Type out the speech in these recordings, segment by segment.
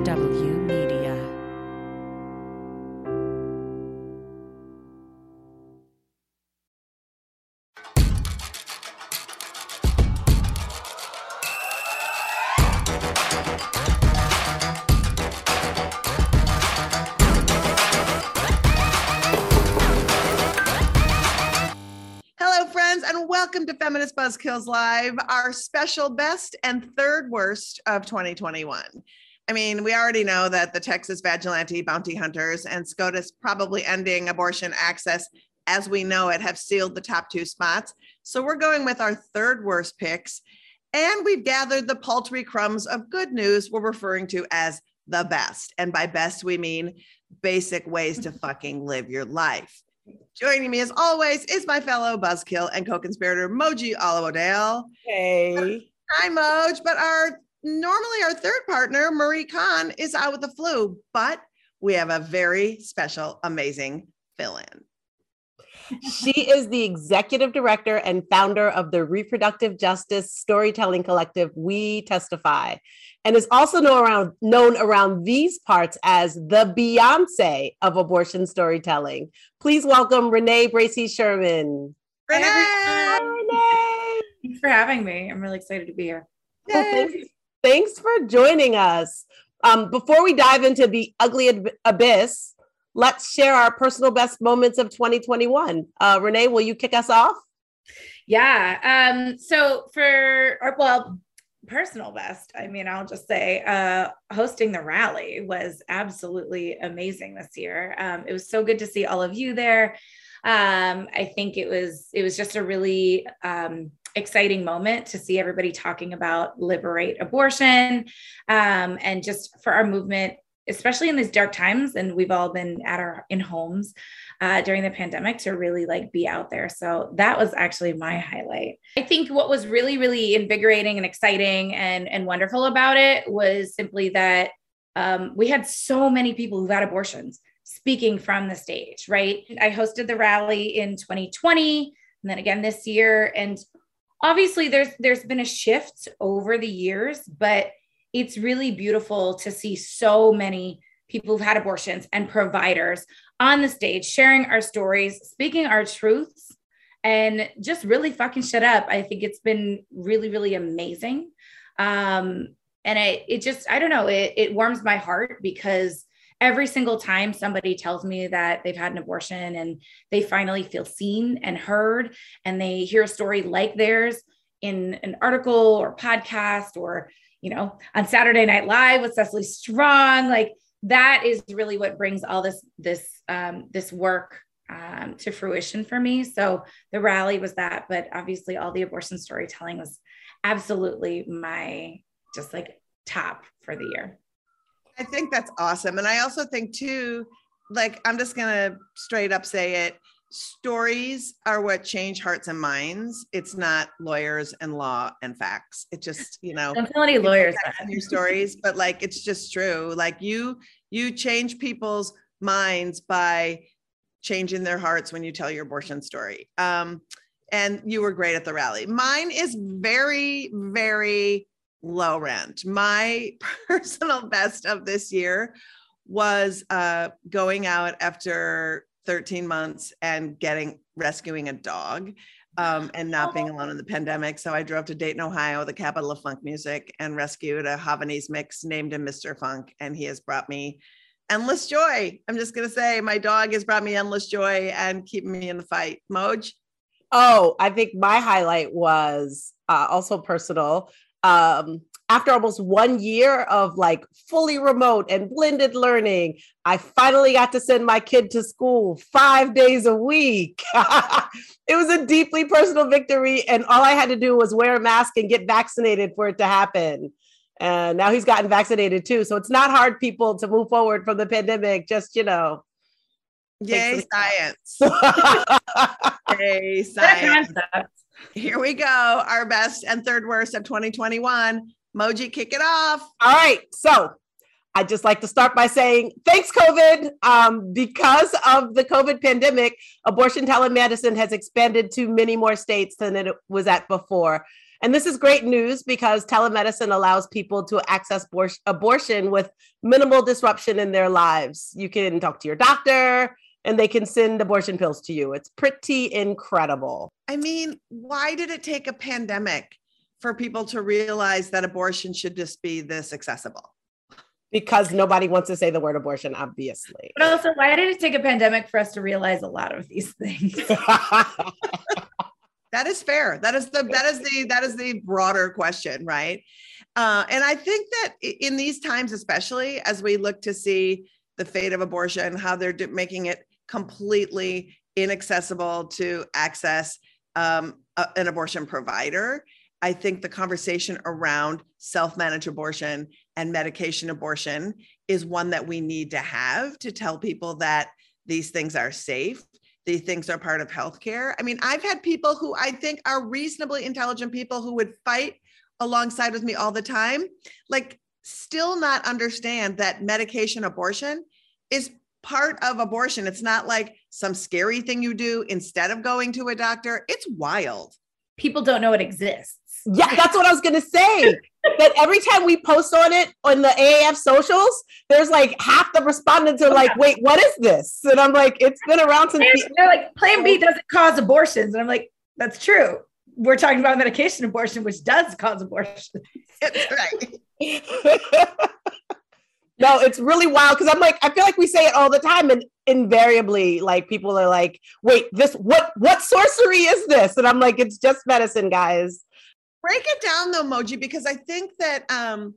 HW Media. Hello, friends, and welcome to Feminist Buzzkills Live, our special best and third worst of 2021. I mean, we already know that the Texas vigilante bounty hunters and SCOTUS probably ending abortion access as we know it have sealed the top two spots. So we're going with our third worst picks. And we've gathered the paltry crumbs of good news we're referring to as the best. And by best, we mean basic ways to fucking live your life. Joining me as always is my fellow buzzkill and co-conspirator Moji Alawode-El. Hey. Hi, Moj. But our normally our third partner, Marie Khan, is out with the flu, but we have a very special, amazing fill-in. She is the executive director and founder of the reproductive justice storytelling collective We Testify, and is also known around, known around these parts as the Beyonce of abortion storytelling. Please welcome Renee Bracey Sherman. Renee! Hi, Renee. Thanks for having me. I'm really excited to be here. Well, thanks, thanks for joining us. Um, before we dive into the ugly ab- abyss, let's share our personal best moments of 2021. Uh, Renee, will you kick us off? Yeah. Um, so for or well, personal best, I mean, I'll just say uh hosting the rally was absolutely amazing this year. Um, it was so good to see all of you there. Um, I think it was it was just a really um exciting moment to see everybody talking about liberate abortion um, and just for our movement especially in these dark times and we've all been at our in homes uh, during the pandemic to really like be out there. So that was actually my highlight. I think what was really really invigorating and exciting and and wonderful about it was simply that um, we had so many people who've had abortions speaking from the stage right? I hosted the rally in 2020 and then again this year and obviously there's there's been a shift over the years but it's really beautiful to see so many people who've had abortions and providers on the stage sharing our stories speaking our truths and just really fucking shut up. I think it's been really really amazing. Um and it it just i don't know it, it warms my heart because every single time somebody tells me that they've had an abortion and they finally feel seen and heard and they hear a story like theirs in an article or podcast or you know on saturday night live with cecily strong like that is really what brings all this this um, this work um, to fruition for me. So the rally was that but obviously all the abortion storytelling was absolutely my just like top for the year I think that's awesome. And I also think too, like I'm just gonna straight up say it. Stories are what change hearts and minds. It's not lawyers and law and facts. It just, you know, don't tell any lawyers facts that. in your stories, but like it's just true. Like you, you change people's minds by changing their hearts when you tell your abortion story. Um, and you were great at the rally. Mine is very, very low rent. My personal best of this year was uh, going out after 13 months and getting rescuing a dog um, and not being alone in the pandemic. So I drove to Dayton, Ohio, the capital of funk music, and rescued a Havanese mix named him Mr. Funk. And he has brought me endless joy. I'm just going to say my dog has brought me endless joy and keeping me in the fight. Moj? Oh, I think my highlight was uh, also personal. Um, after almost one year of like fully remote and blended learning, I finally got to send my kid to school five days a week. it was a deeply personal victory, and all I had to do was wear a mask and get vaccinated for it to happen. And now he's gotten vaccinated too. So it's not hard, people, to move forward from the pandemic. Just, you know, Yay, science. Yay, science. Here we go. Our best and third worst of 2021. Moji, kick it off. All right. So I'd just like to start by saying thanks, COVID. Um, because of the COVID pandemic, abortion telemedicine has expanded to many more states than it was at before. And this is great news because telemedicine allows people to access abortion with minimal disruption in their lives. You can talk to your doctor and they can send abortion pills to you. It's pretty incredible. I mean, why did it take a pandemic for people to realize that abortion should just be this accessible? Because nobody wants to say the word abortion, obviously. But also, why did it take a pandemic for us to realize a lot of these things? that is fair. That is the that is the that is the broader question, right? Uh, and I think that in these times, especially as we look to see the fate of abortion, how they're making it completely inaccessible to access um, a, an abortion provider. I think the conversation around self managed abortion and medication abortion is one that we need to have to tell people that these things are safe. These things are part of healthcare. I mean, I've had people who I think are reasonably intelligent people who would fight alongside with me all the time, like, still not understand that medication abortion is part of abortion. It's not like some scary thing you do instead of going to a doctor. It's wild. People don't know it exists. Yeah, that's what I was gonna say. that every time we post on it on the AAF socials, there's like half the respondents are like, "Wait, what is this?" And I'm like, "It's been around since." They're like, "Plan B doesn't cause abortions," and I'm like, "That's true." We're talking about medication abortion, which does cause abortion. That's right. no, it's really wild because I'm like, I feel like we say it all the time, and invariably, like people are like, "Wait, this what what sorcery is this?" And I'm like, "It's just medicine, guys." Break it down though, Moji, because I think that um,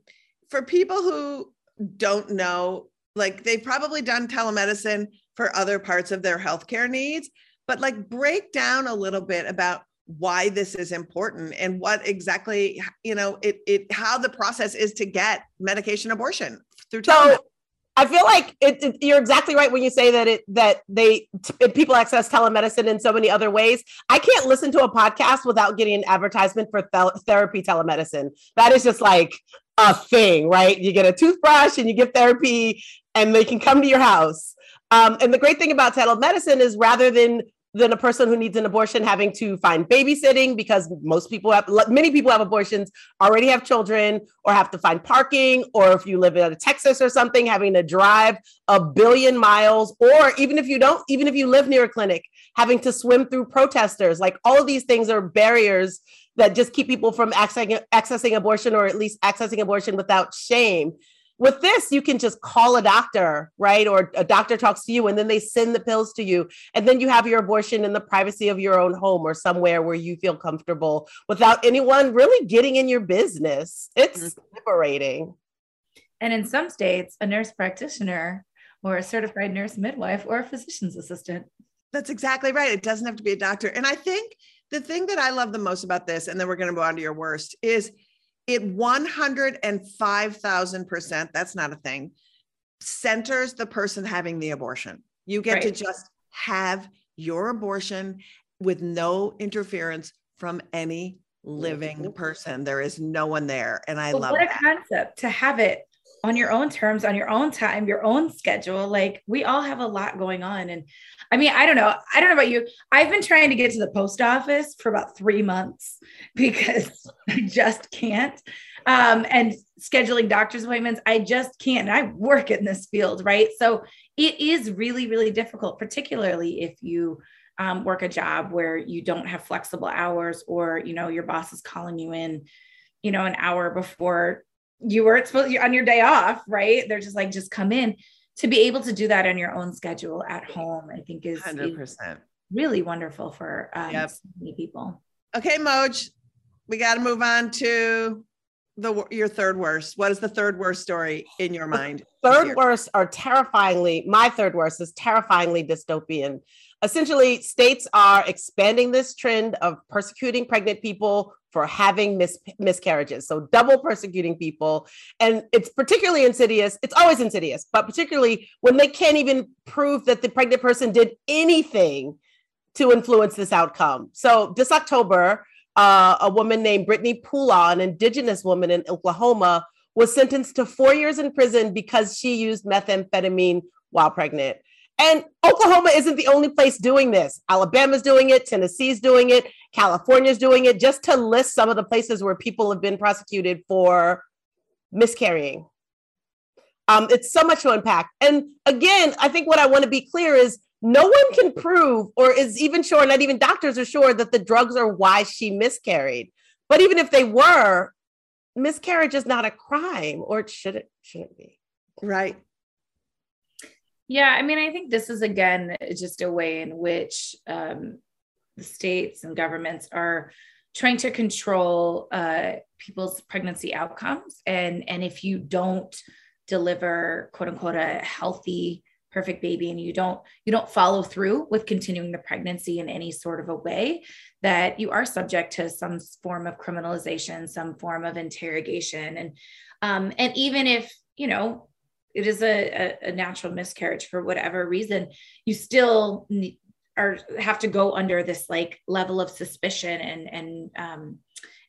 for people who don't know, like they've probably done telemedicine for other parts of their healthcare needs, but like break down a little bit about why this is important and what exactly you know it it how the process is to get medication abortion through so I feel like it, it, you're exactly right when you say that it that they t- people access telemedicine in so many other ways. I can't listen to a podcast without getting an advertisement for th- therapy telemedicine. That is just like a thing, right? You get a toothbrush and you get therapy, and they can come to your house. Um, and the great thing about telemedicine is rather than than a person who needs an abortion having to find babysitting because most people have many people have abortions already have children or have to find parking or if you live in texas or something having to drive a billion miles or even if you don't even if you live near a clinic having to swim through protesters. Like all of these things are barriers that just keep people from accessing, accessing abortion or at least accessing abortion without shame with this, you can just call a doctor, right? Or a doctor talks to you and then they send the pills to you. And then you have your abortion in the privacy of your own home or somewhere where you feel comfortable without anyone really getting in your business. It's mm-hmm. liberating. And in some states, a nurse practitioner or a certified nurse midwife or a physician's assistant. That's exactly right. It doesn't have to be a doctor. And I think the thing that I love the most about this, and then we're going to go on to your worst, is it 105,000%, that's not a thing, centers the person having the abortion. You get right. to just have your abortion with no interference from any living mm-hmm. person. There is no one there. And I love it. what that. a concept to have it on your own terms, on your own time, your own schedule. Like we all have a lot going on. And I mean, I don't know. I don't know about you. I've been trying to get to the post office for about three months because I just can't. Um, and scheduling doctor's appointments, I just can't. I work in this field, right? So it is really, really difficult, particularly if you um, work a job where you don't have flexible hours or, you know, your boss is calling you in, you know, an hour before you weren't supposed to, on your day off, right? They're just like, just come in. To be able to do that on your own schedule at home, I think is, 100%. Really wonderful for um, yep. many people. Okay, Moj, we got to move on to the your third worst. What is the third worst story in your mind? Third worst are terrifyingly. My third worst is terrifyingly dystopian. Essentially, states are expanding this trend of persecuting pregnant people for having mis- miscarriages. So double persecuting people. And it's particularly insidious. It's always insidious, but particularly when they can't even prove that the pregnant person did anything to influence this outcome. So this October, uh, a woman named Brittney Poolaw, an indigenous woman in Oklahoma, was sentenced to four years in prison because she used methamphetamine while pregnant. And Oklahoma isn't the only place doing this. Alabama's doing it, Tennessee's doing it, California's doing it, just to list some of the places where people have been prosecuted for miscarrying. Um, it's so much to unpack. And again, I think what I want to be clear is no one can prove or is even sure, not even doctors are sure that the drugs are why she miscarried. But even if they were, miscarriage is not a crime, or it shouldn't shouldn't be. Right. Yeah, I mean, I think this is again just a way in which um, the states and governments are trying to control uh, people's pregnancy outcomes, and and if you don't deliver quote unquote a healthy perfect baby and you don't you don't follow through with continuing the pregnancy in any sort of a way that you are subject to some form of criminalization some form of interrogation. And um, and even if you know it is a, a, a natural miscarriage for whatever reason you still are have to go under this like level of suspicion and and um,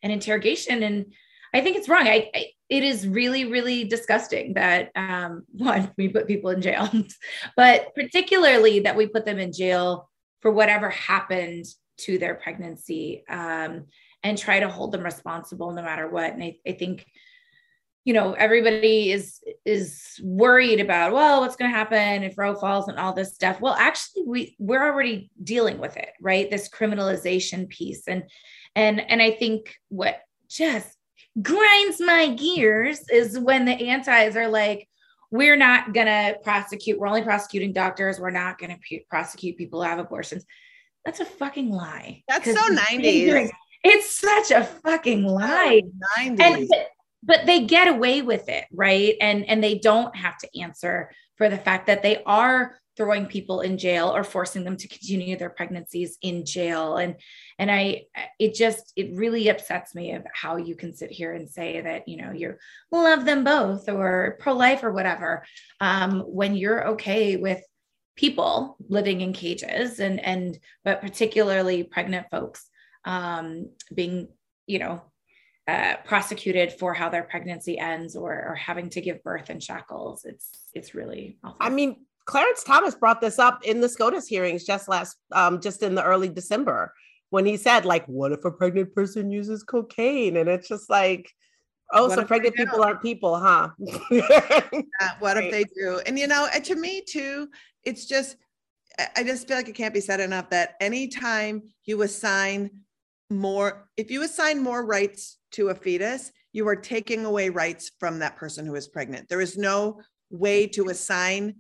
and interrogation and I think it's wrong. I, I, it is really really disgusting that um, one we put people in jail, but particularly that we put them in jail for whatever happened to their pregnancy um, and try to hold them responsible no matter what. And I, I think you know everybody is is worried about well what's going to happen if roe falls and all this stuff well actually we we're already dealing with it right this criminalization piece and and and i think what just grinds my gears is when the antis are like, we're not going to prosecute, we're only prosecuting doctors, we're not going to prosecute people who have abortions. That's a fucking lie. That's so 90s. It's such a fucking lie. 90s. And, but, they get away with it, right? And and they don't have to answer for the fact that they are throwing people in jail or forcing them to continue their pregnancies in jail and and i it just it really upsets me of how you can sit here and say that you know you love them both or pro-life or whatever um, when you're okay with people living in cages and and but particularly pregnant folks um, being you know uh, prosecuted for how their pregnancy ends or, or having to give birth in shackles. It's it's really awful. I mean, Clarence Thomas brought this up in the SCOTUS hearings just last, um, just in the early December when he said, like, what if a pregnant person uses cocaine? And it's just like, oh, what so pregnant people aren't people, huh? yeah, what right. if they do? And you know, to me too, it's just, I just feel like it can't be said enough that anytime you assign more, if you assign more rights to a fetus, you are taking away rights from that person who is pregnant. There is no way to assign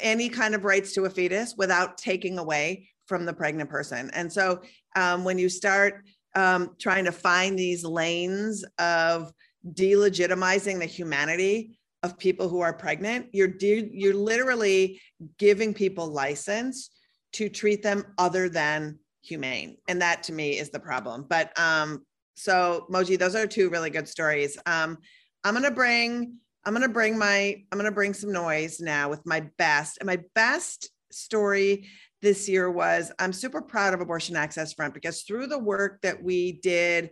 any kind of rights to a fetus without taking away from the pregnant person. And so um, when you start um, trying to find these lanes of delegitimizing the humanity of people who are pregnant, you're de- you're literally giving people license to treat them other than humane, and that to me is the problem. But um, so Moji, those are two really good stories. Um, I'm gonna bring I'm to bring my I'm to bring some noise now with my best. And my best story this year was I'm super proud of Abortion Access Front because through the work that we did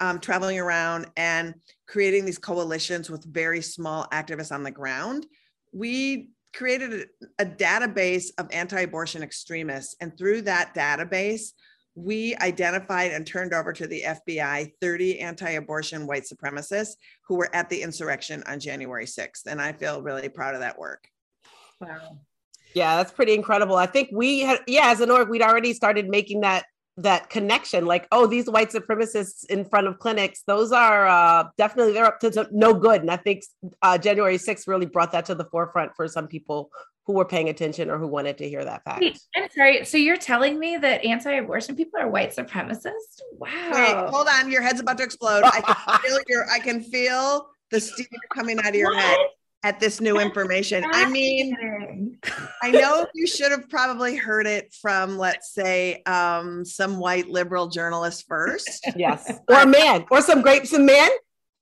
um, traveling around and creating these coalitions with very small activists on the ground, we created a, a database of anti-abortion extremists and through that database we identified and turned over to the FBI 30 anti abortion white supremacists who were at the insurrection on January 6th. And I feel really proud of that work. Wow. Yeah, that's pretty incredible. I think we had, yeah, as an org, we'd already started making that that connection like oh these white supremacists in front of clinics those are uh, definitely they're up to no good and i think uh, january 6th really brought that to the forefront for some people who were paying attention or who wanted to hear that fact. Wait, I'm sorry. So you're telling me that anti-abortion people are white supremacists? Wow. Wait, hold on. Your head's about to explode. I can feel your I can feel the steam coming out of your what? head at this new information. I mean, I know you should have probably heard it from, let's say, um, some white liberal journalist first. Yes. or a man, or some great some man.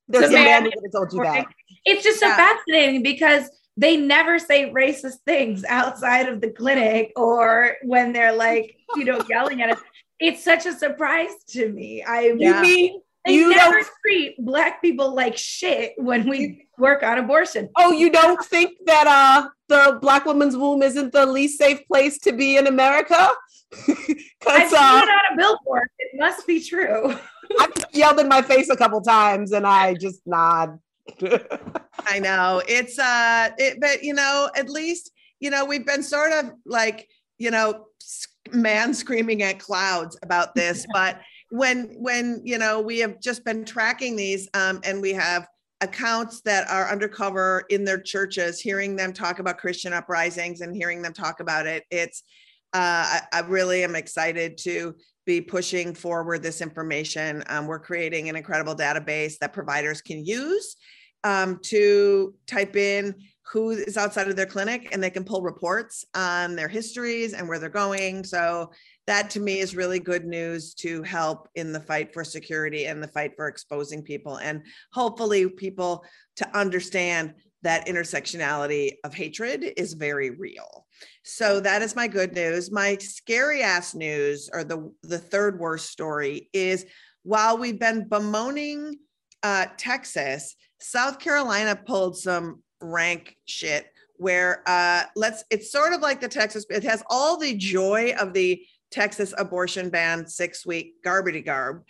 There's some a man, man who would have told you that. It's just so yeah. fascinating because they never say racist things outside of the clinic or when they're like, you know, yelling at us. It's such a surprise to me. I yeah. mean they you never don't treat black people like shit when we work on abortion. Oh, you don't think that uh the black woman's womb isn't the least safe place to be in America? I've seen uh, it on a billboard. It must be true. I've yelled in my face a couple times and I just nod. I know it's uh it, but you know, at least, you know, we've been sort of like, you know, man screaming at clouds about this, but when when you know we have just been tracking these um and we have accounts that are undercover in their churches, hearing them talk about Christian uprisings and hearing them talk about it, it's uh, I, I, really am excited to be pushing forward this information. Um, we're creating an incredible database that providers can use um, to type in who is outside of their clinic and they can pull reports on their histories and where they're going. So that to me is really good news to help in the fight for security and the fight for exposing people and hopefully people to understand that intersectionality of hatred is very real. So that is my good news. My scary ass news or the the third worst story is while we've been bemoaning uh, Texas, South Carolina pulled some rank shit where uh, let's it's sort of like the Texas it has all the joy of the Texas abortion ban six week garbity garb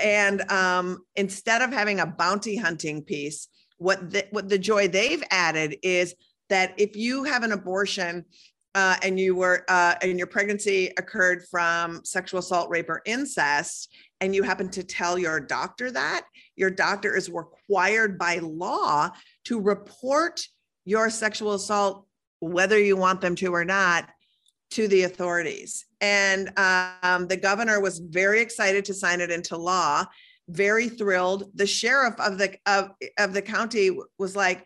and um, instead of having a bounty hunting piece what the, what the joy they've added is that if you have an abortion uh, and you were uh, and your pregnancy occurred from sexual assault rape or incest and you happen to tell your doctor that your doctor is required by law to report your sexual assault, whether you want them to or not, to the authorities. And um, the governor was very excited to sign it into law, very thrilled. The sheriff of the of, of the county was like,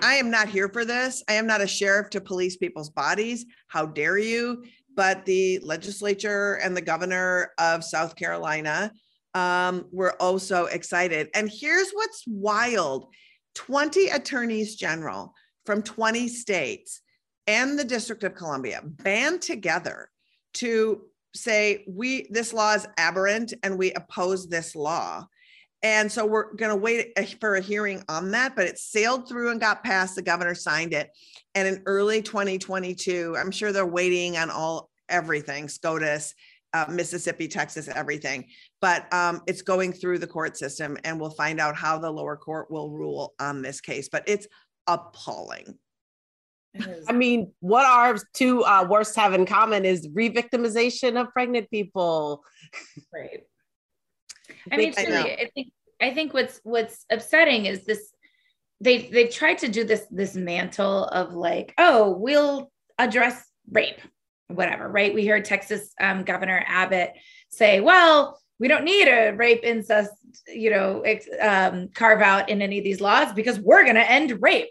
I am not here for this. I am not a sheriff to police people's bodies. How dare you? But the legislature and the governor of South Carolina um, were also excited. And here's what's wild 20 attorneys general from 20 states and the District of Columbia band together to say we this law is aberrant and we oppose this law. And so we're going to wait for a hearing on that, but it sailed through and got passed. The governor signed it. And in early 2022, I'm sure they're waiting on all everything, SCOTUS, uh, Mississippi, Texas, everything. But um, it's going through the court system, and we'll find out how the lower court will rule on this case. But it's appalling. I mean, what our two uh, worst have in common is re-victimization of pregnant people. Right. I, I mean, really, I, I think I think what's what's upsetting is this. They they've tried to do this this mantle of like, oh, we'll address rape, whatever, right? We heard Texas um, Governor Abbott say, well, we don't need a rape incest, you know, ex, um, carve out in any of these laws because we're going to end rape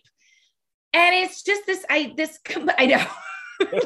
and it's just this i this i know.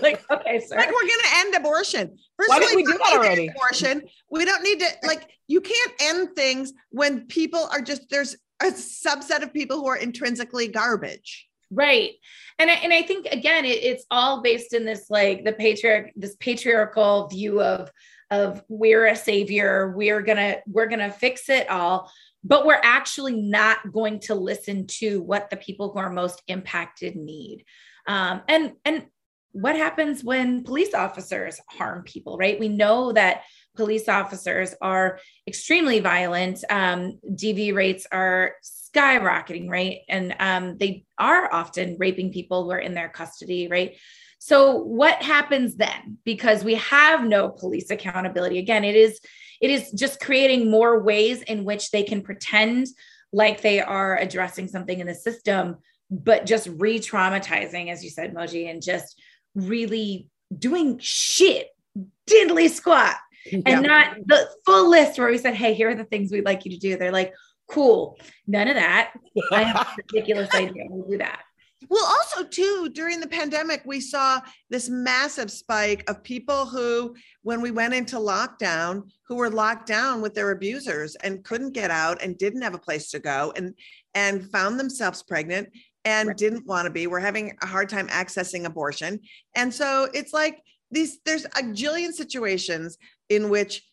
Like okay sir. like we're gonna end abortion. First why did we do that already? abortion. We don't need to like you can't end things when people are just there's a subset of people who are intrinsically garbage. Right. And I, and I think again it, it's all based in this like the patriarch this patriarchal view of of we're a savior we're gonna we're gonna fix it all but we're actually not going to listen to what the people who are most impacted need. Um, and and what happens when police officers harm people, right? We know that police officers are extremely violent. Um, DV rates are skyrocketing, right? And um, they are often raping people who are in their custody, right? So what happens then? Because we have no police accountability. Again, it is it is just creating more ways in which they can pretend like they are addressing something in the system, but just re traumatizing, as you said, Moji, and just really doing shit, diddly squat, yeah. and not the full list where we said, hey, here are the things we'd like you to do. They're like, cool, none of that. I have a ridiculous idea. We'll do that. Well, also too, during the pandemic, we saw this massive spike of people who, when we went into lockdown, who were locked down with their abusers and couldn't get out and didn't have a place to go and and found themselves pregnant and right. didn't want to be. We're having a hard time accessing abortion. And so it's like these, there's a jillion situations in which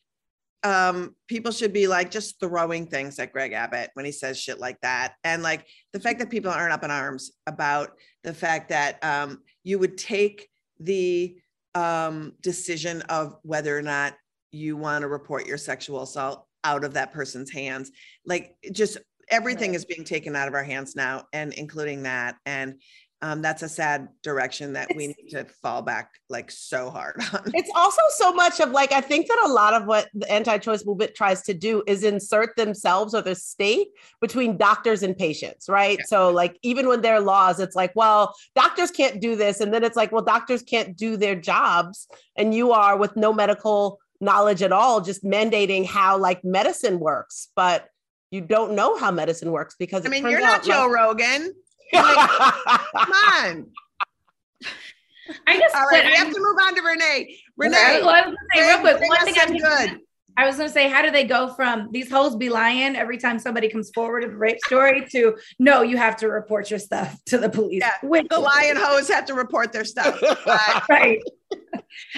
um, people should be like just throwing things at Greg Abbott when he says shit like that. And like the fact that people aren't up in arms about the fact that um, you would take the um, decision of whether or not you want to report your sexual assault out of that person's hands. Like just everything Right. is being taken out of our hands now, and including that. And um, that's a sad direction that we need to fall back like so hard on. It's also so much of like, I think that a lot of what the anti choice movement tries to do is insert themselves or the state between doctors and patients, right? Yeah. So, like, even when there are laws, it's like, well, doctors can't do this. And then it's like, well, doctors can't do their jobs. And you are with no medical knowledge at all, just mandating how like medicine works. But you don't know how medicine works because I mean, you're not out, Joe like- Rogan. Come on. I just, All right, we I'm- have to move on to Renee. Well, Renee, I was gonna say real quick, bring one thing I'm good. I was going to say, how do they go from these hoes be lying every time somebody comes forward with a rape story to no, you have to report your stuff to the police? Yeah, Which- The lion hoes have to report their stuff. Right.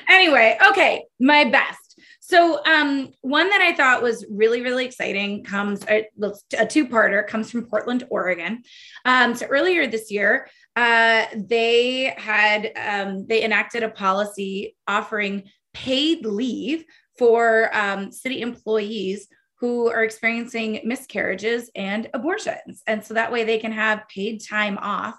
anyway, okay, my best. So, um, one that I thought was really, really exciting comes uh, a two-parter comes from Portland, Oregon. Um, so earlier this year, uh, they had um, they enacted a policy offering paid leave for um, city employees who are experiencing miscarriages and abortions, and so that way they can have paid time off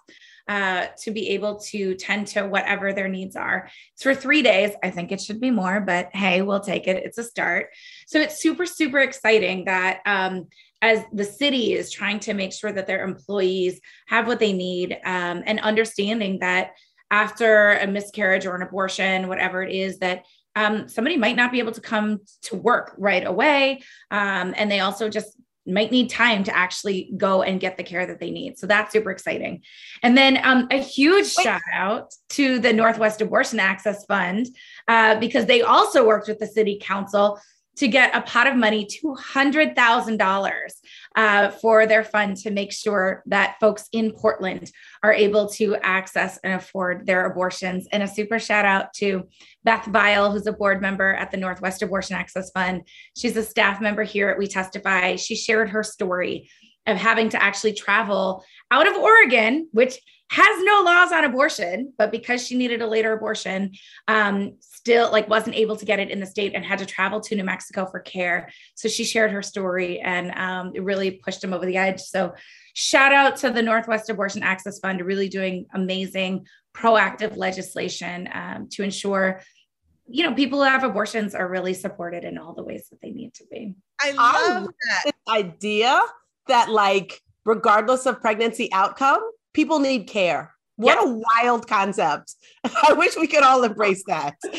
uh, to be able to tend to whatever their needs are. It's for three days. I think it should be more, but hey, we'll take it. It's a start. So it's super, super exciting that um, as the city is trying to make sure that their employees have what they need um, and understanding that after a miscarriage or an abortion, whatever it is, that um, somebody might not be able to come to work right away. Um, and they also just might need time to actually go and get the care that they need. So that's super exciting. And then um, a huge Wait. shout out to the Northwest Abortion Access Fund uh, because they also worked with the city council to get a pot of money, $200,000 uh, for their fund to make sure that folks in Portland are able to access and afford their abortions. And a super shout out to Beth Vial, who's a board member at the Northwest Abortion Access Fund. She's a staff member here at We Testify. She shared her story of having to actually travel out of Oregon, which has no laws on abortion, but because she needed a later abortion, um, still like wasn't able to get it in the state and had to travel to New Mexico for care. So she shared her story and um, it really pushed him over the edge. So shout out to the Northwest Abortion Access Fund, really doing amazing proactive legislation um, to ensure you know people who have abortions are really supported in all the ways that they need to be I I love that. idea that like regardless of pregnancy outcome people need care what a wild concept i wish we could all embrace that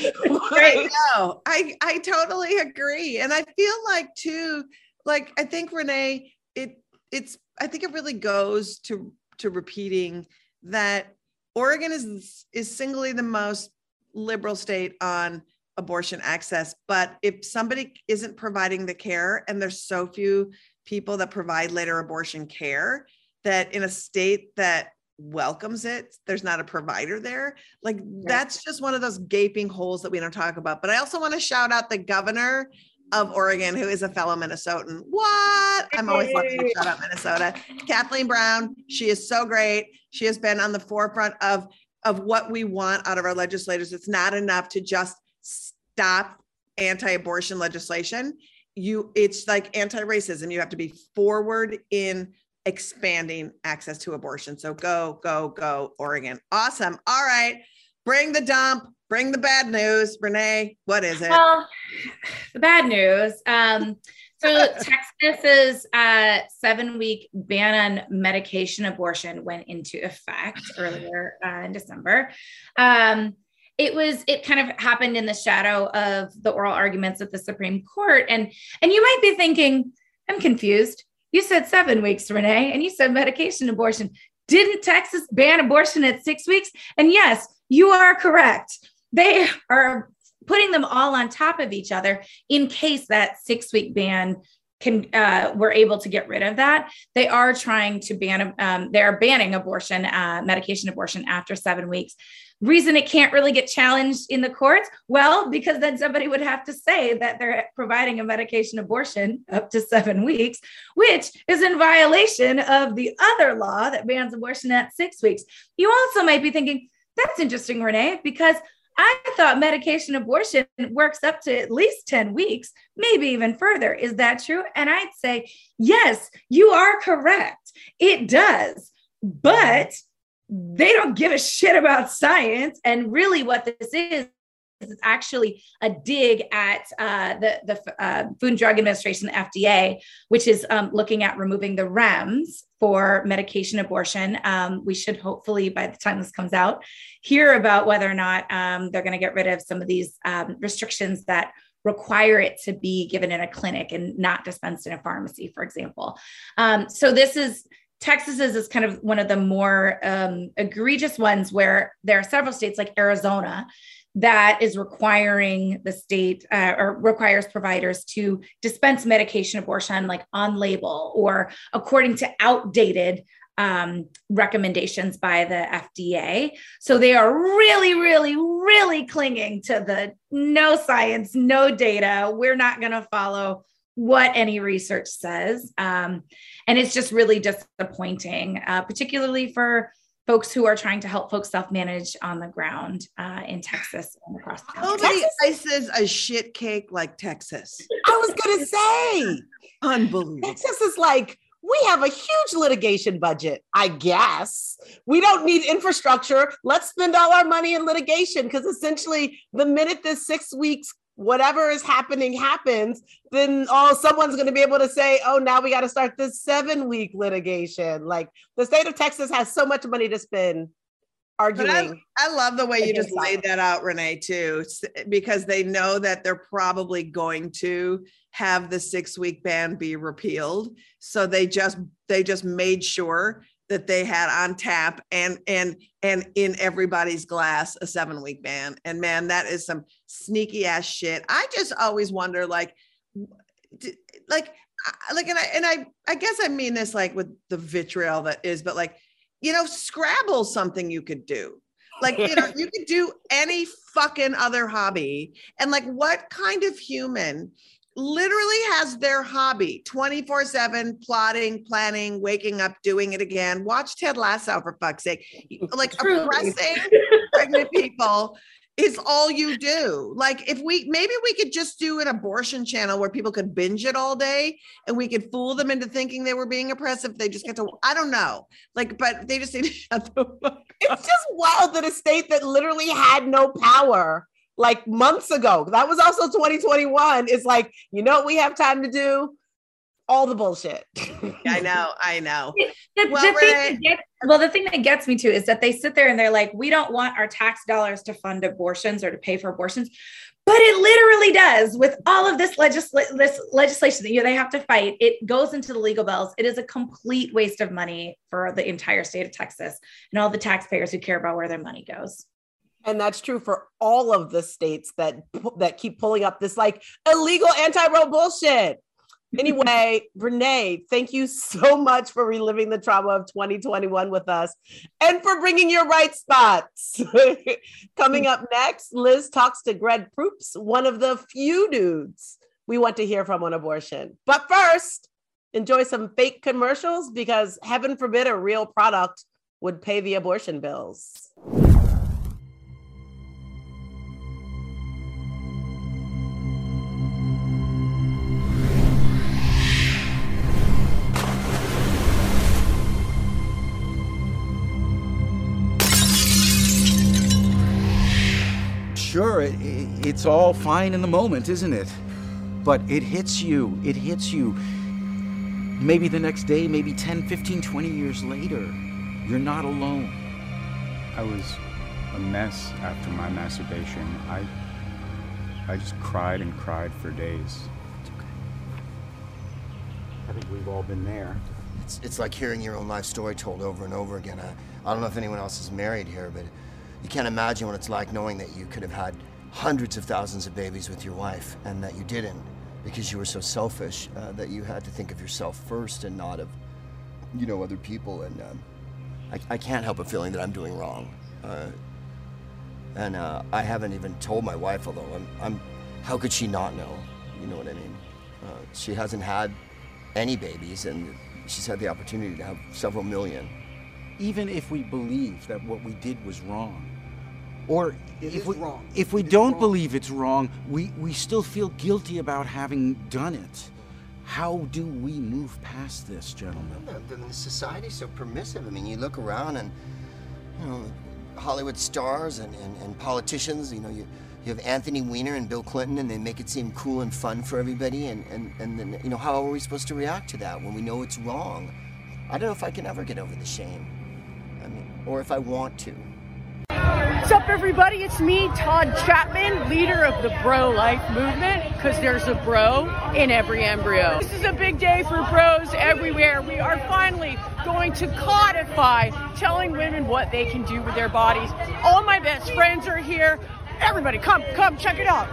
I know. I I totally agree, and I feel like too. Like I think Renee, it it's. I think it really goes to to repeating that Oregon is is singly the most liberal state on abortion access. But if somebody isn't providing the care, and there's so few people that provide later abortion care, that in a state that welcomes it, there's not a provider there. Like that's just one of those gaping holes that we don't talk about. But I also want to shout out the governor of Oregon, who is a fellow Minnesotan. What? I'm always lucky to shout out Minnesota. Kathleen Brown. She is so great. She has been on the forefront of of what we want out of our legislators. It's not enough to just stop anti-abortion legislation. You, it's like anti-racism. You have to be forward in expanding access to abortion. So go, go, go, Oregon. Awesome. All right. Bring the dump, bring the bad news. Renee, what is it? Well, the bad news. Um, so Texas's uh, seven-week ban on medication abortion went into effect earlier uh, in December. Um, it was it kind of happened in the shadow of the oral arguments at the Supreme Court, and and you might be thinking, I'm confused. You said seven weeks, Renee, and you said medication abortion. Didn't Texas ban abortion at six weeks? And yes, you are correct. They are putting them all on top of each other in case that six week ban can uh, we're able to get rid of that they are trying to ban um, they're banning abortion uh, medication abortion after seven weeks reason it can't really get challenged in the courts well because then somebody would have to say that they're providing a medication abortion up to seven weeks which is in violation of the other law that bans abortion at six weeks you also might be thinking that's interesting renee because I thought medication abortion works up to at least 10 weeks, maybe even further. Is that true? And I'd say, yes, you are correct. It does. But they don't give a shit about science. And really, what this is, is actually a dig at uh, the, the uh, Food and Drug Administration, FDA, which is um, looking at removing the REMS for medication abortion. Um, we should hopefully, by the time this comes out, hear about whether or not um, they're going to get rid of some of these um, restrictions that require it to be given in a clinic and not dispensed in a pharmacy, for example. Um, so this is Texas is, kind of one of the more um, egregious ones where there are several states like Arizona that is requiring the state uh, or requires providers to dispense medication abortion like on label or according to outdated um, recommendations by the FDA. So they are really, really, really clinging to the no science, no data. We're not going to follow what any research says. Um, and it's just really disappointing, uh, particularly for folks who are trying to help folks self-manage on the ground uh, in Texas and across the country. Nobody ices a shit cake like Texas. I was gonna say, Unbelievable. Texas is like we have a huge litigation budget. I guess we don't need infrastructure. Let's spend all our money in litigation because essentially, the minute this six weeks whatever is happening happens, then oh, someone's going to be able to say, oh, now we got to start this seven week litigation. Like the state of Texas has so much money to spend arguing. I, I, love the way you just laid that out, Renee, too, because they know that they're probably going to have the six week ban be repealed. So they just they just made sure that they had on tap and and and in everybody's glass a seven week ban. And man that is some sneaky ass shit. I just always wonder like like like and i and i i guess i mean this like with the vitriol that is but like you know scrabble something you could do. Like you know you could do any fucking other hobby. And like what kind of human literally has their hobby 24 7 plotting, planning, waking up, doing it again. Watch Ted Lasso for fuck's sake. Like oppressing pregnant people is all you do. Like if we maybe we could just do an abortion channel where people could binge it all day and we could fool them into thinking they were being oppressive. They just get to I don't know. Like, but they just need to shut the fuck up. It's just wild that a state that literally had no power like months ago. That was also 2021. It's like, you know what we have time to do? All the bullshit. I know, I know. The, well, the thing gets, well, the thing that gets me to is that they sit there and they're like, we don't want our tax dollars to fund abortions or to pay for abortions. But it literally does with all of this, legisl- this legislation that you know, they have to fight. It goes into the legal bills. It is a complete waste of money for the entire state of Texas and all the taxpayers who care about where their money goes and that's true for all of the states that that keep pulling up this like illegal anti-Roe bullshit. Anyway, Renee, thank you so much for reliving the trauma of 2021 with us and for bringing your right spots. Coming up next, Liz talks to Greg Proops, one of the few dudes we want to hear from on abortion. But first, enjoy some fake commercials because heaven forbid a real product would pay the abortion bills. It's all fine in the moment, isn't it? But it hits you. It hits you. Maybe the next day, maybe 10, 15, 20 years later, you're not alone. I was a mess after my masturbation. I, I just cried and cried for days. It's okay. I think we've all been there. It's, it's like hearing your own life story told over and over again. I, I don't know if anyone else is married here, but you can't imagine what it's like knowing that you could have had hundreds of thousands of babies with your wife and that you didn't because you were so selfish uh, that you had to think of yourself first and not of, you know, other people. And um, I, I, can't help but feeling that I'm doing wrong. Uh, and uh, I haven't even told my wife, although I'm, I'm, how could she not know? You know what I mean? Uh, she hasn't had any babies and she's had the opportunity to have several million even if we believe that what we did was wrong, Or It if we wrong. if we It don't believe it's wrong, we, we still feel guilty about having done it. How do we move past this, gentlemen? The, the society's so permissive. I mean, you look around and, you know, Hollywood stars and, and, and politicians, you know, you, you have Anthony Weiner and Bill Clinton, and they make it seem cool and fun for everybody. And, and, and then, you know, how are we supposed to react to that when we know it's wrong? I don't know if I can ever get over the shame. I mean, or if I want to. What's up, everybody? It's me, Todd Chapman, leader of the Bro Life Movement, because there's a bro in every embryo. This is a big day for bros everywhere. We are finally going to codify telling women what they can do with their bodies. All my best friends are here. Everybody, come, come, check it out.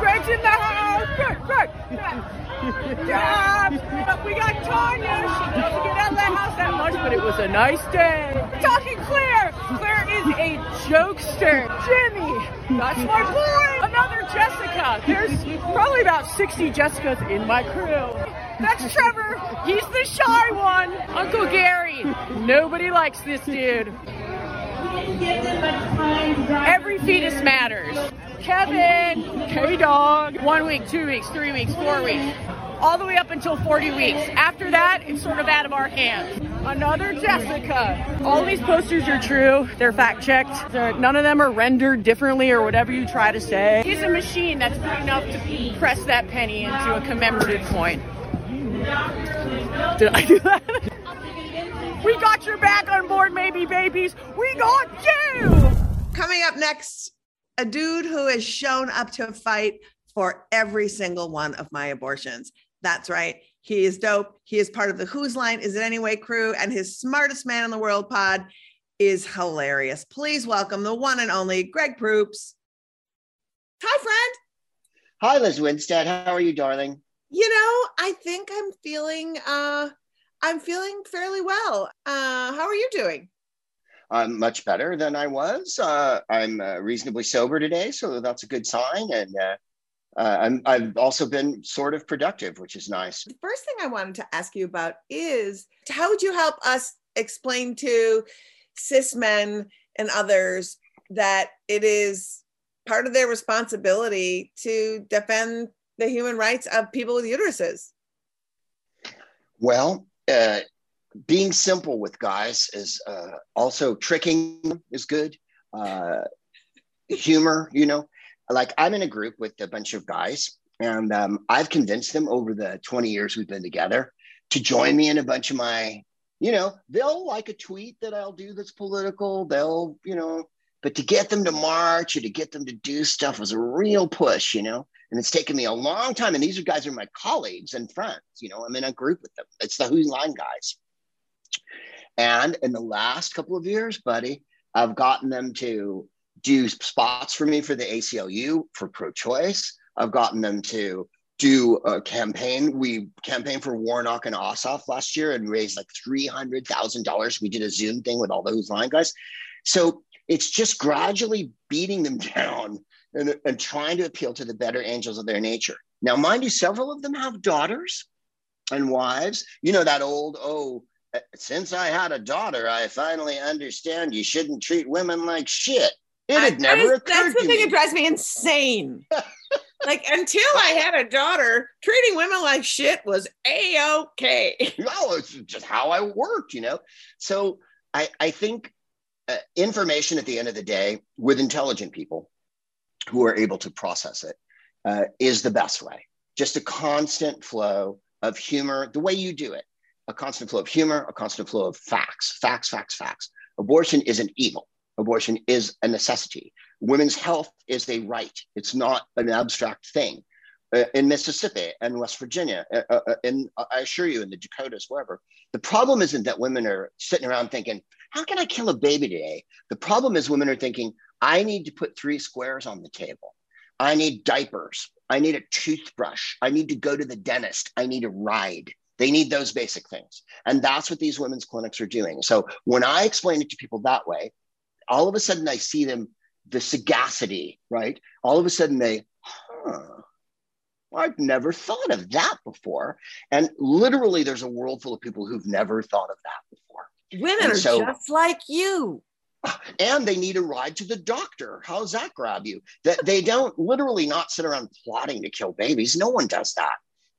Greg's in the house. Greg, Greg. Yeah, we got Tanya. She doesn't get out of the house that much, but it was a nice day. Talking Claire. Claire is a jokester. Jimmy, that's my boy. Another Jessica. There's probably about 60 Jessicas in my crew. That's Trevor. He's the shy one. Uncle Gary. Nobody likes this dude. Every fetus matters. Kevin, K Dog, one week, two weeks, three weeks, four weeks, all the way up until 40 weeks. After that, it's sort of out of our hands. Another Jessica. All these posters are true. They're fact checked. None of them are rendered differently or whatever you try to say. He's a machine that's big enough to press that penny into a commemorative coin. Did I do that? We got your back on board, maybe babies. We got you. Coming up next, a dude who has shown up to fight for every single one of my abortions. That's right. He is dope. He is part of the Whose Line Is It Anyway crew, and his smartest man in the world pod is hilarious. Please welcome the one and only Greg Proops. Hi, friend. Hi, Liz Winstead. How are you, darling? You know, I think I'm feeling uh I'm feeling fairly well. Uh how are you doing? I'm much better than I was. Uh, I'm uh, reasonably sober today, so that's a good sign. And uh, uh, I'm, I've also been sort of productive, which is nice. The first thing I wanted to ask you about is how would you help us explain to cis men and others that it is part of their responsibility to defend the human rights of people with uteruses? Well, uh, being simple with guys is uh, also tricking is good. Uh, humor, you know, like I'm in a group with a bunch of guys, and um, I've convinced them over the 20 years we've been together to join me in a bunch of my, you know, they'll like a tweet that I'll do that's political. They'll, you know, but to get them to march or to get them to do stuff was a real push, you know. And it's taken me a long time. And these guys are my colleagues and friends. You know, I'm in a group with them. It's the Whose Line guys. And in the last couple of years, buddy, I've gotten them to do spots for me for the ACLU for pro-choice. I've gotten them to do a campaign. We campaigned for Warnock and Ossoff last year and raised like three hundred thousand dollars. We did a Zoom thing with all those line guys. So it's just gradually beating them down and, and trying to appeal to the better angels of their nature. Now, mind you, several of them have daughters and wives. You know that old oh. Since I had a daughter, I finally understand you shouldn't treat women like shit. It had I- never occurred That's the thing that drives me insane. like until I had a daughter, treating women like shit was a okay. no, it's just how I worked, you know. So I, I think uh, information at the end of the day with intelligent people who are able to process it uh, is the best way. Just a constant flow of humor, the way you do it, a constant flow of humor, a constant flow of facts, facts, facts, facts. Abortion isn't evil. Abortion is a necessity. Women's health is a right. It's not an abstract thing. Uh, in Mississippi and West Virginia, uh, uh, and I assure you, in the Dakotas, wherever, the problem isn't that women are sitting around thinking, "How can I kill a baby today?" The problem is women are thinking, "I need to put three squares on the table. I need diapers. I need a toothbrush. I need to go to the dentist. I need a ride." They need those basic things, and that's what these women's clinics are doing. So when I explain it to people that way, all of a sudden I see them the sagacity, right? All of a sudden they, huh I've never thought of that before. And literally, there's a world full of people who've never thought of that before. Women are so- just like you. and they need a ride to the doctor. How's that grab you? That they don't literally not sit around plotting to kill babies. No one does that.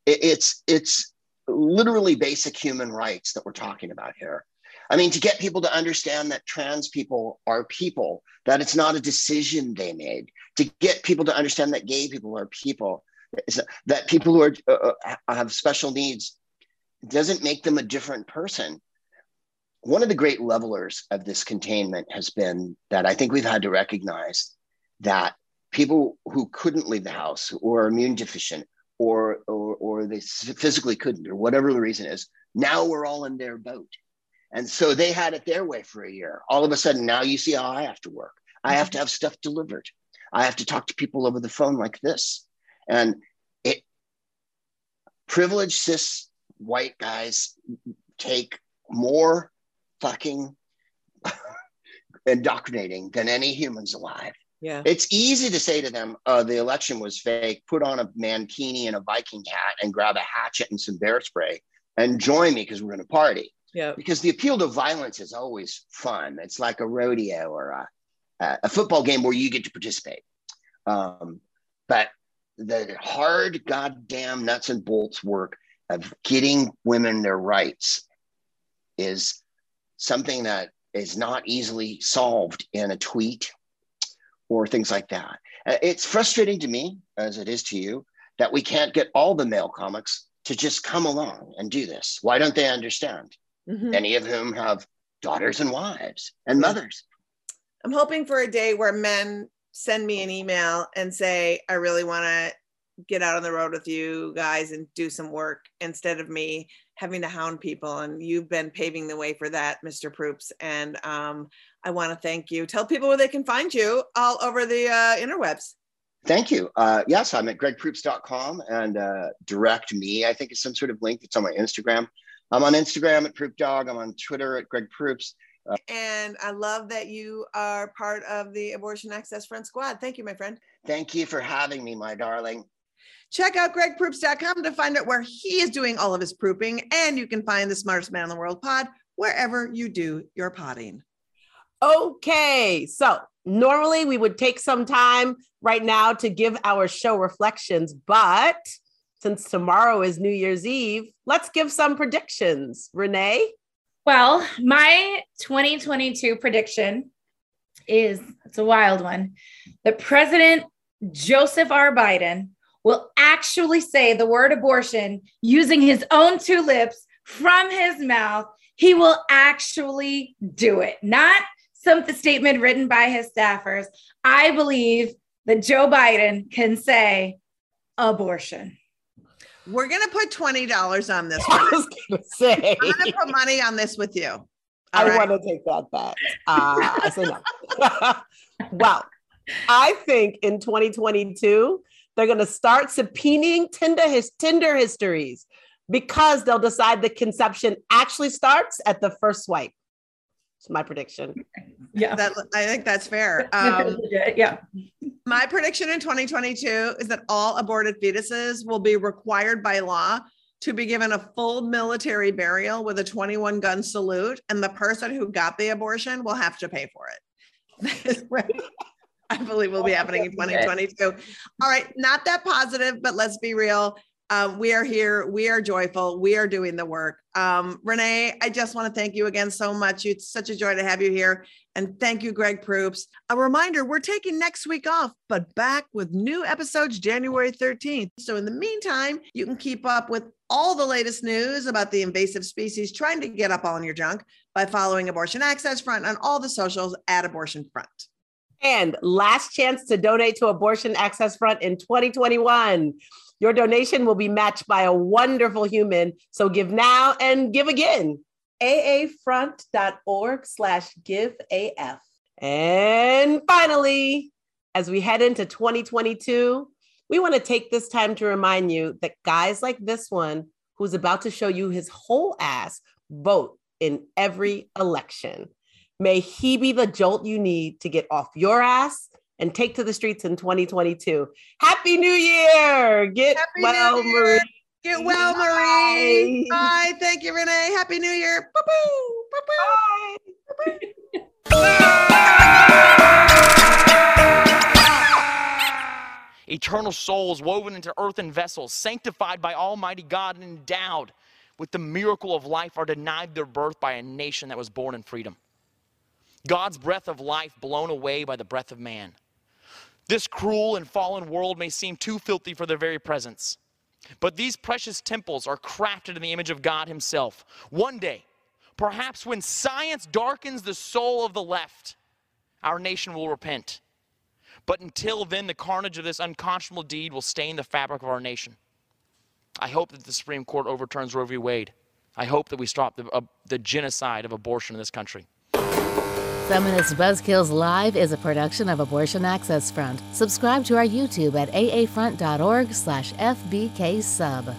It, it's it's literally basic human rights that we're talking about here. I mean, to get people to understand that trans people are people, that it's not a decision they made, to get people to understand that gay people are people, that people who are, uh, uh, have special needs doesn't make them a different person. One of the great levelers of this containment has been that I think we've had to recognize that people who couldn't leave the house or are immune deficient or, or, or they physically couldn't or whatever the reason is, now we're all in their boat and so they had it their way for a year. All of a sudden, now you see how I have to work. I have to have stuff delivered. I have to talk to people over the phone like this. And it privileged cis white guys take more fucking indoctrinating than any humans alive. Yeah. It's easy to say to them, uh, the election was fake, put on a mankini and a Viking hat and grab a hatchet and some bear spray and join me because we're going to party. Yeah. Because the appeal to violence is always fun. It's like a rodeo or a, a football game where you get to participate. Um, but the hard goddamn nuts and bolts work of getting women their rights is something that is not easily solved in a tweet or things like that. Uh, it's frustrating to me, as it is to you, that we can't get all the male comics to just come along and do this. Why don't they understand? Mm-hmm. many of whom have daughters and wives and mothers. I'm hoping for a day where men send me an email and say, I really want to get out on the road with you guys and do some work instead of me having to hound people. And you've been paving the way for that, Mr. Proops. And um, I want to thank you. Tell people where they can find you all over the uh, interwebs. Thank you. Uh, yes, I'm at gregproops.com and uh, direct me, I think is some sort of link that's on my Instagram. I'm on Instagram at Proop Dog. I'm on Twitter at Greg Proops. Uh, and I love that you are part of the Abortion Access Front Squad. Thank you, my friend. Thank you for having me, my darling. Check out gregproops.com to find out where he is doing all of his prooping. And you can find the smartest man in the world pod wherever you do your potting. Okay. So normally we would take some time right now to give our show reflections, but since tomorrow is New Year's Eve, let's give some predictions. Renee? Well, my 2022 prediction is it's a wild one. that President Joseph R. Biden will actually say the word abortion using his own two lips from his mouth. He will actually do it, not some statement written by his staffers. I believe that Joe Biden can say abortion. We're gonna put twenty dollars on this. One. I was gonna say. I'm gonna put money on this with you. All I right? want to take that bet. Uh, I say no. well, I think in 2022 they're gonna start subpoenaing Tinder his Tinder histories because they'll decide the conception actually starts at the first swipe. It's my prediction. Yeah, that, I think that's fair. Um, yeah. My prediction in 2022 is that all aborted fetuses will be required by law to be given a full military burial with a 21 gun salute, and the person who got the abortion will have to pay for it. I believe will be happening in 2022. All right, not that positive, but let's be real. Um, we are here. We are joyful. We are doing the work. Um, Renee, I just want to thank you again so much. It's such a joy to have you here. And thank you, Greg Proops. A reminder we're taking next week off, but back with new episodes January 13th. So, in the meantime, you can keep up with all the latest news about the invasive species trying to get up on your junk by following Abortion Access Front on all the socials at Abortion Front. And last chance to donate to Abortion Access Front in 2021. Your donation will be matched by a wonderful human. So give now and give again. aafront.org slash give AF. And finally, as we head into 2022, we want to take this time to remind you that guys like this one, who's about to show you his whole ass, vote in every election. May he be the jolt you need to get off your ass and take to the streets in 2022. Happy New Year! Get Happy well, Marie. Get well, Marie. Bye. Bye. Thank you, Renee. Happy New Year. Bye. Bye. Bye. Eternal souls woven into earthen vessels, sanctified by Almighty God and endowed with the miracle of life, are denied their birth by a nation that was born in freedom. God's breath of life blown away by the breath of man. This cruel and fallen world may seem too filthy for their very presence. But these precious temples are crafted in the image of God Himself. One day, perhaps when science darkens the soul of the left, our nation will repent. But until then, the carnage of this unconscionable deed will stain the fabric of our nation. I hope that the Supreme Court overturns Roe v. Wade. I hope that we stop the, uh, the genocide of abortion in this country. Feminist Buzzkills Live is a production of Abortion Access Front. Subscribe to our YouTube at aafront.org slash fbksub.